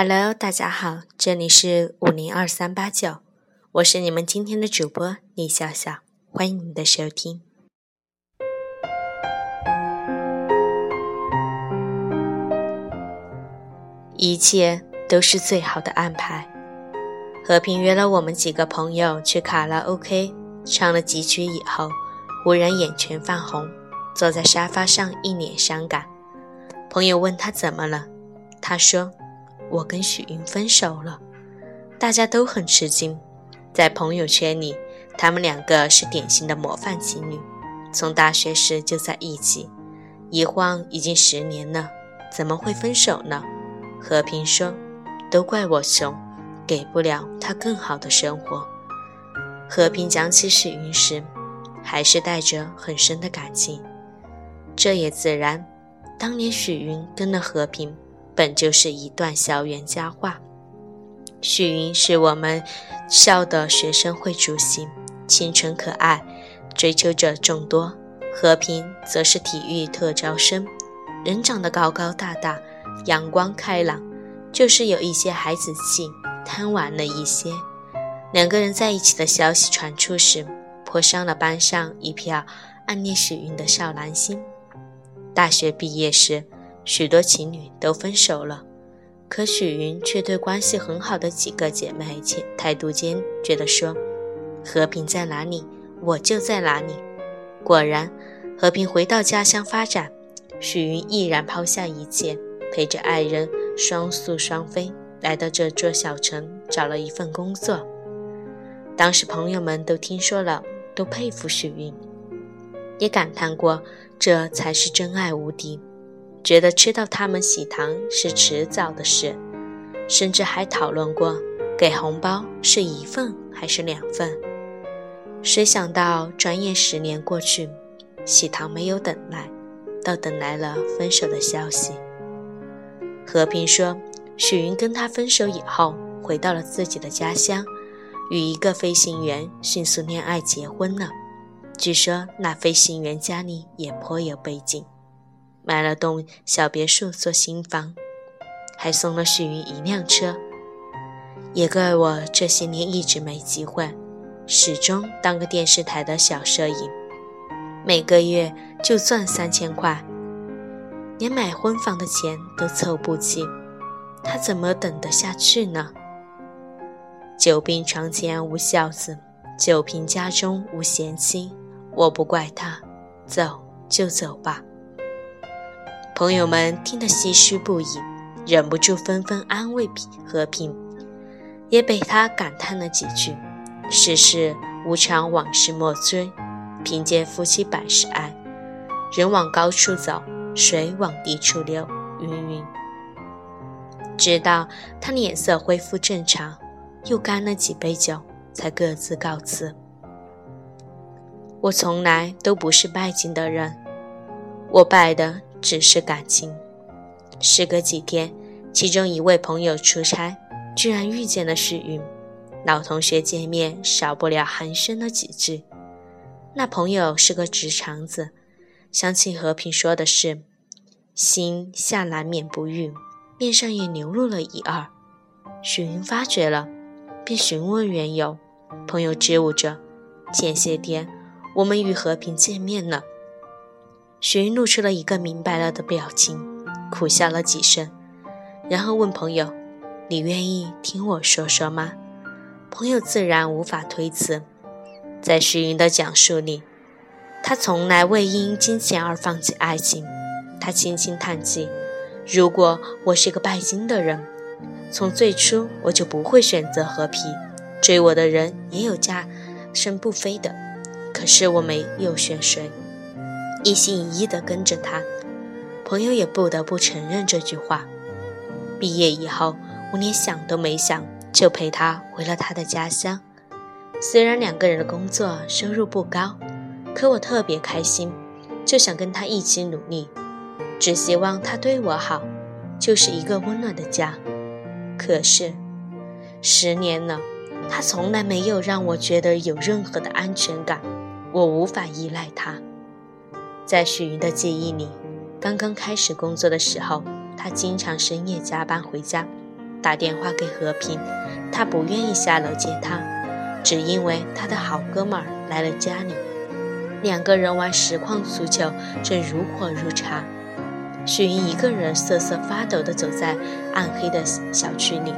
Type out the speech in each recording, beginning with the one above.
Hello，大家好，这里是五零二三八九，我是你们今天的主播李笑笑，欢迎你的收听。一切都是最好的安排。和平约了我们几个朋友去卡拉 OK，唱了几曲以后，忽然眼圈泛红，坐在沙发上一脸伤感。朋友问他怎么了，他说。我跟许云分手了，大家都很吃惊。在朋友圈里，他们两个是典型的模范情侣，从大学时就在一起，一晃已经十年了，怎么会分手呢？和平说：“都怪我穷，给不了他更好的生活。”和平讲起许云时，还是带着很深的感情。这也自然，当年许云跟了和平。本就是一段校园佳话。许云是我们校的学生会主席，清纯可爱，追求者众多。和平则是体育特招生，人长得高高大大，阳光开朗，就是有一些孩子气，贪玩了一些。两个人在一起的消息传出时，颇伤了班上一票暗恋许云的少男心。大学毕业时。许多情侣都分手了，可许云却对关系很好的几个姐妹且态度坚决地说：“和平在哪里，我就在哪里。”果然，和平回到家乡发展，许云毅然抛下一切，陪着爱人双宿双飞，来到这座小城找了一份工作。当时朋友们都听说了，都佩服许云，也感叹过这才是真爱无敌。觉得吃到他们喜糖是迟早的事，甚至还讨论过给红包是一份还是两份。谁想到转眼十年过去，喜糖没有等来，倒等来了分手的消息。和平说，许云跟他分手以后，回到了自己的家乡，与一个飞行员迅速恋爱结婚了。据说那飞行员家里也颇有背景。买了栋小别墅做新房，还送了许云一辆车。也怪我这些年一直没机会，始终当个电视台的小摄影，每个月就赚三千块，连买婚房的钱都凑不齐，他怎么等得下去呢？久病床前无孝子，久贫家中无贤妻。我不怪他，走就走吧。朋友们听得唏嘘不已，忍不住纷纷安慰平和平，也被他感叹了几句：“世事无常，往事莫追。凭借夫妻百事哀，人往高处走，水往低处流。”云云。直到他脸色恢复正常，又干了几杯酒，才各自告辞。我从来都不是拜金的人，我拜的。只是感情。时隔几天，其中一位朋友出差，居然遇见了许云。老同学见面，少不了寒暄了几句。那朋友是个直肠子，想起和平说的事“心下难免不孕”，面上也流露了一二。许云发觉了，便询问缘由。朋友支吾着：“前些天我们与和平见面了。”徐云露出了一个明白了的表情，苦笑了几声，然后问朋友：“你愿意听我说说吗？”朋友自然无法推辞。在徐云的讲述里，他从来未因金钱而放弃爱情。他轻轻叹气：“如果我是个拜金的人，从最初我就不会选择和平。追我的人也有价身不菲的，可是我没有选谁。”一心一意地跟着他，朋友也不得不承认这句话。毕业以后，我连想都没想，就陪他回了他的家乡。虽然两个人的工作收入不高，可我特别开心，就想跟他一起努力，只希望他对我好，就是一个温暖的家。可是，十年了，他从来没有让我觉得有任何的安全感，我无法依赖他。在许云的记忆里，刚刚开始工作的时候，他经常深夜加班回家，打电话给和平，他不愿意下楼接他，只因为他的好哥们儿来了家里，两个人玩实况足球，正如火如茶。许云一个人瑟瑟发抖地走在暗黑的小区里，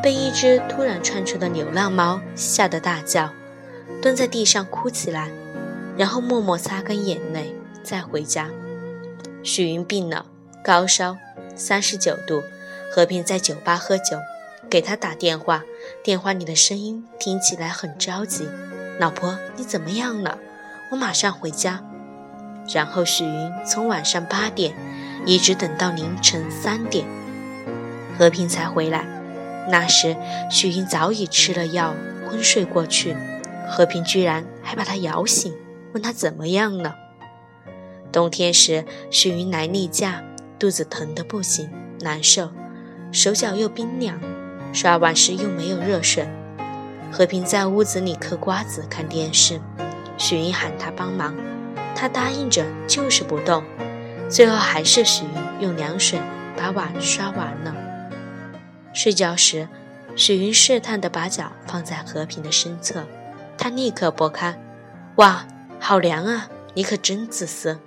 被一只突然窜出的流浪猫吓得大叫，蹲在地上哭起来，然后默默擦干眼泪，再回家。许云病了，高烧三十九度，和平在酒吧喝酒，给他打电话，电话里的声音听起来很着急：“老婆，你怎么样了？我马上回家。”然后许云从晚上八点。一直等到凌晨三点，和平才回来。那时许云早已吃了药，昏睡过去。和平居然还把他摇醒，问他怎么样了。冬天时，许云来例假，肚子疼得不行，难受，手脚又冰凉，刷碗时又没有热水。和平在屋子里嗑瓜子看电视，许云喊他帮忙，他答应着，就是不动。最后还是许云用凉水把碗刷完了。睡觉时，许云试探地把脚放在和平的身侧，他立刻拨开，哇，好凉啊！你可真自私。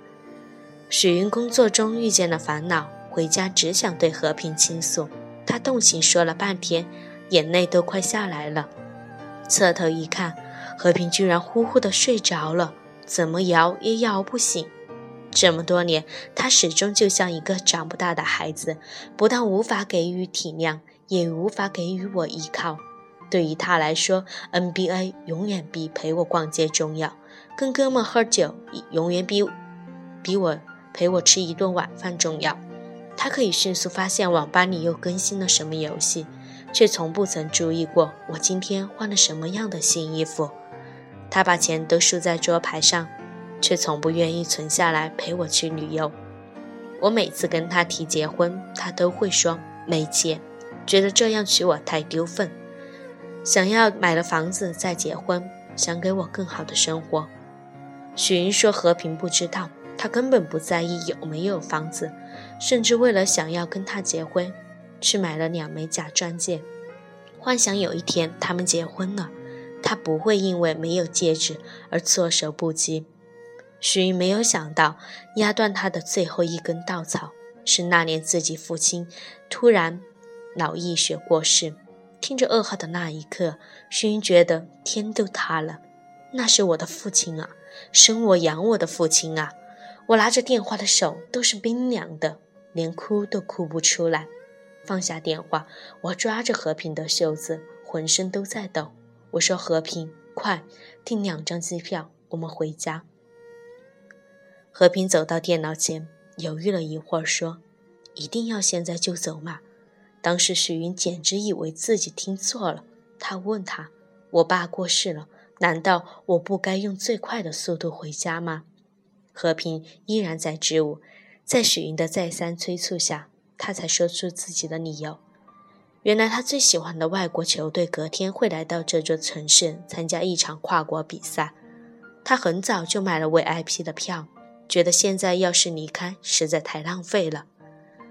许云工作中遇见了烦恼，回家只想对和平倾诉，他动情说了半天，眼泪都快下来了。侧头一看，和平居然呼呼的睡着了，怎么摇也摇不醒。这么多年，他始终就像一个长不大的孩子，不但无法给予体谅，也无法给予我依靠。对于他来说，NBA 永远比陪我逛街重要，跟哥们喝酒永远比比我陪我吃一顿晚饭重要。他可以迅速发现网吧里又更新了什么游戏，却从不曾注意过我今天换了什么样的新衣服。他把钱都输在桌牌上。却从不愿意存下来陪我去旅游。我每次跟他提结婚，他都会说没钱，觉得这样娶我太丢份，想要买了房子再结婚，想给我更好的生活。许云说和平不知道，他根本不在意有没有房子，甚至为了想要跟他结婚，去买了两枚假钻戒，幻想有一天他们结婚了，他不会因为没有戒指而措手不及。徐云没有想到，压断他的最后一根稻草是那年自己父亲突然脑溢血过世。听着噩耗的那一刻，徐云觉得天都塌了。那是我的父亲啊，生我养我的父亲啊！我拿着电话的手都是冰凉的，连哭都哭不出来。放下电话，我抓着和平的袖子，浑身都在抖。我说：“和平，快订两张机票，我们回家。”和平走到电脑前，犹豫了一会儿，说：“一定要现在就走吗？”当时许云简直以为自己听错了。他问他：“我爸过世了，难道我不该用最快的速度回家吗？”和平依然在支吾，在许云的再三催促下，他才说出自己的理由。原来他最喜欢的外国球队隔天会来到这座城市参加一场跨国比赛，他很早就买了 VIP 的票。觉得现在要是离开，实在太浪费了。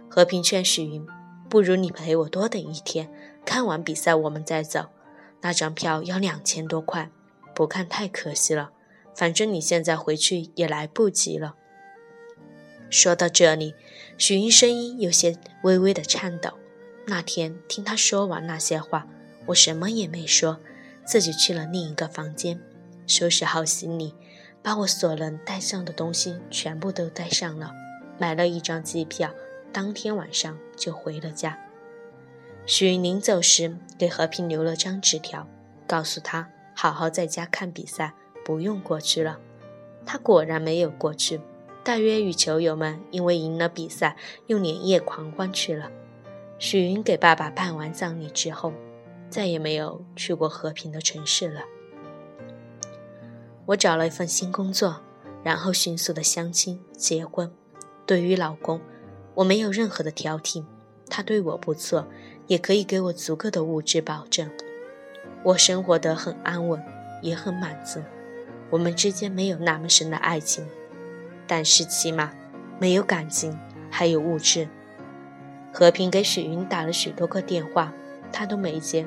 和平劝许云：“不如你陪我多等一天，看完比赛我们再走。那张票要两千多块，不看太可惜了。反正你现在回去也来不及了。”说到这里，许云声音有些微微的颤抖。那天听他说完那些话，我什么也没说，自己去了另一个房间，收拾好行李。把我所能带上的东西全部都带上了，买了一张机票，当天晚上就回了家。许云临走时给和平留了张纸条，告诉他好好在家看比赛，不用过去了。他果然没有过去，大约与球友们因为赢了比赛，又连夜狂欢去了。许云给爸爸办完葬礼之后，再也没有去过和平的城市了。我找了一份新工作，然后迅速的相亲结婚。对于老公，我没有任何的挑剔，他对我不错，也可以给我足够的物质保证。我生活得很安稳，也很满足。我们之间没有那么深的爱情，但是起码没有感情，还有物质。和平给许云打了许多个电话，他都没接。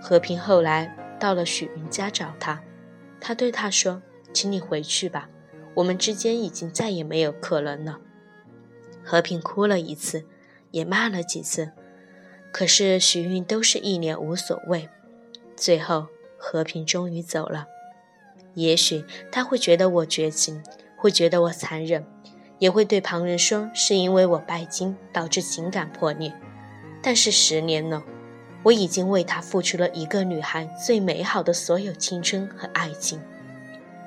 和平后来到了许云家找他，他对他说：“请你回去吧，我们之间已经再也没有可能了。”和平哭了一次，也骂了几次，可是许云都是一脸无所谓。最后，和平终于走了。也许他会觉得我绝情，会觉得我残忍，也会对旁人说是因为我拜金导致情感破裂。但是十年了。我已经为他付出了一个女孩最美好的所有青春和爱情，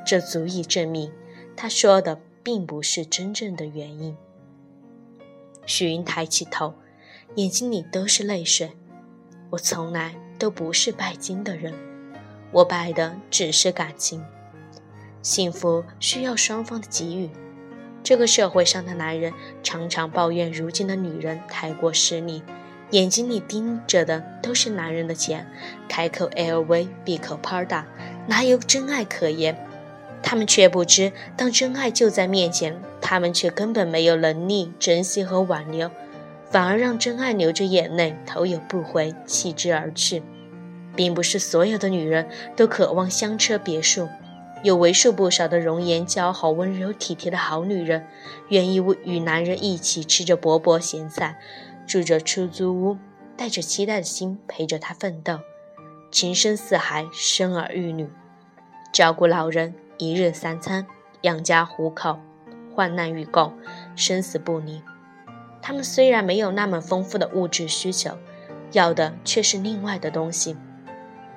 这足以证明他说的并不是真正的原因。许云抬起头，眼睛里都是泪水。我从来都不是拜金的人，我拜的只是感情。幸福需要双方的给予。这个社会上的男人常常抱怨如今的女人太过势利。眼睛里盯着的都是男人的钱，开口 LV，闭口 Prada，哪有真爱可言？他们却不知，当真爱就在面前，他们却根本没有能力珍惜和挽留，反而让真爱流着眼泪，头也不回弃之而去。并不是所有的女人都渴望香车别墅，有为数不少的容颜姣好、温柔体贴的好女人，愿意与男人一起吃着薄薄咸菜。住着出租屋，带着期待的心陪着他奋斗，情深似海，生儿育女，照顾老人，一日三餐，养家糊口，患难与共，生死不离。他们虽然没有那么丰富的物质需求，要的却是另外的东西。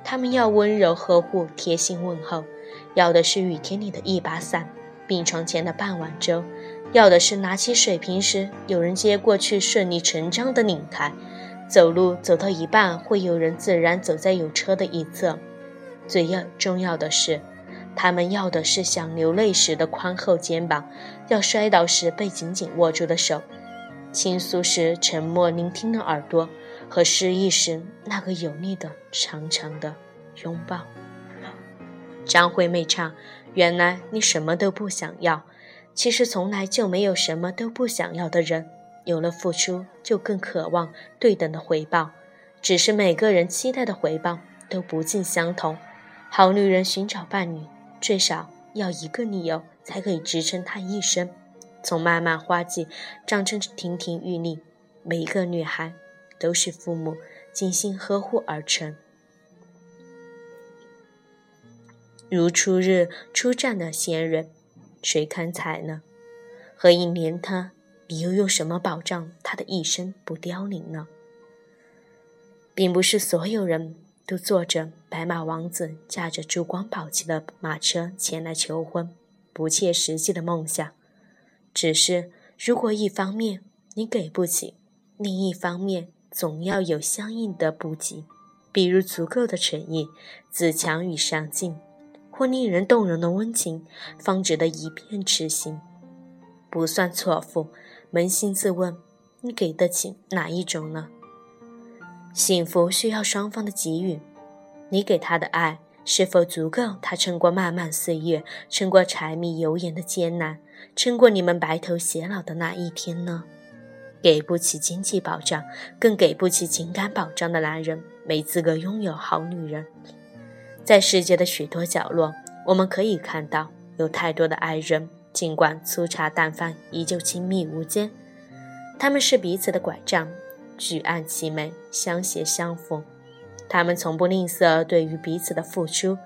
他们要温柔呵护，贴心问候，要的是雨天里的一把伞，病床前的半碗粥。要的是拿起水瓶时有人接过去，顺理成章的拧开；走路走到一半会有人自然走在有车的一侧。最要重要的是，他们要的是想流泪时的宽厚肩膀，要摔倒时被紧紧握住的手，倾诉时沉默聆听的耳朵，和失意时那个有力的长长的拥抱。张惠妹唱：“原来你什么都不想要。”其实从来就没有什么都不想要的人，有了付出就更渴望对等的回报，只是每个人期待的回报都不尽相同。好女人寻找伴侣，最少要一个理由才可以支撑她一生，从漫漫花季长成亭亭玉立。每一个女孩都是父母精心呵护而成，如初日出战的仙人。谁堪采呢？何以怜他？你又用什么保障他的一生不凋零呢？并不是所有人都坐着白马王子驾着珠光宝气的马车前来求婚，不切实际的梦想。只是如果一方面你给不起，另一方面总要有相应的补给，比如足够的诚意、自强与上进。或令人动容的温情，方值得一片痴心，不算错付。扪心自问，你给得起哪一种呢？幸福需要双方的给予，你给他的爱是否足够他撑过漫漫岁月，撑过柴米油盐的艰难，撑过你们白头偕老的那一天呢？给不起经济保障，更给不起情感保障的男人，没资格拥有好女人。在世界的许多角落，我们可以看到有太多的爱人，尽管粗茶淡饭，依旧亲密无间。他们是彼此的拐杖，举案齐眉，相携相扶。他们从不吝啬对于彼此的付出，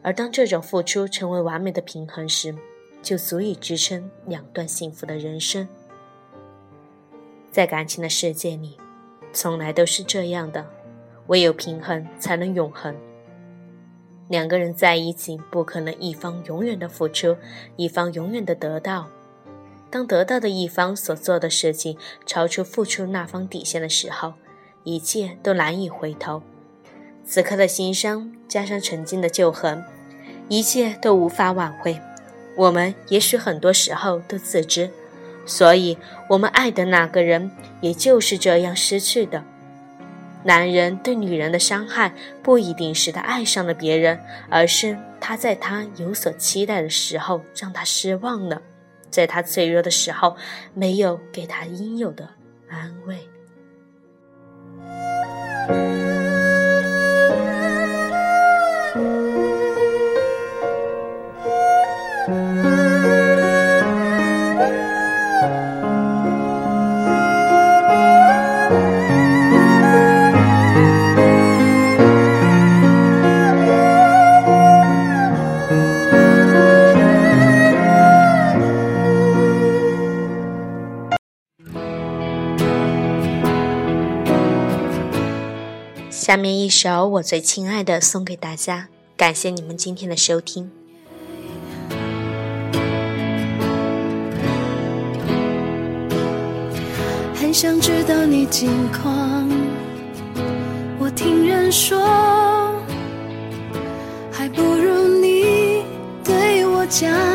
而当这种付出成为完美的平衡时，就足以支撑两段幸福的人生。在感情的世界里，从来都是这样的，唯有平衡才能永恒。两个人在一起，不可能一方永远的付出，一方永远的得到。当得到的一方所做的事情超出付出那方底线的时候，一切都难以回头。此刻的心伤加上曾经的旧恨，一切都无法挽回。我们也许很多时候都自知，所以我们爱的那个人也就是这样失去的。男人对女人的伤害不一定是他爱上了别人而是他在她有所期待的时候让她失望了在她脆弱的时候没有给她应有的安慰。下面一首《我最亲爱的》送给大家，感谢你们今天的收听。很想知道你近况，我听人说，还不如你对我讲。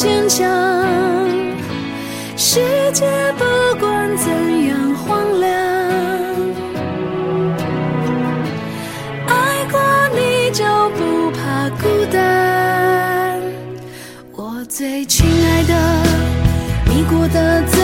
坚强，世界不管怎样荒凉，爱过你就不怕孤单。我最亲爱的，你过得怎？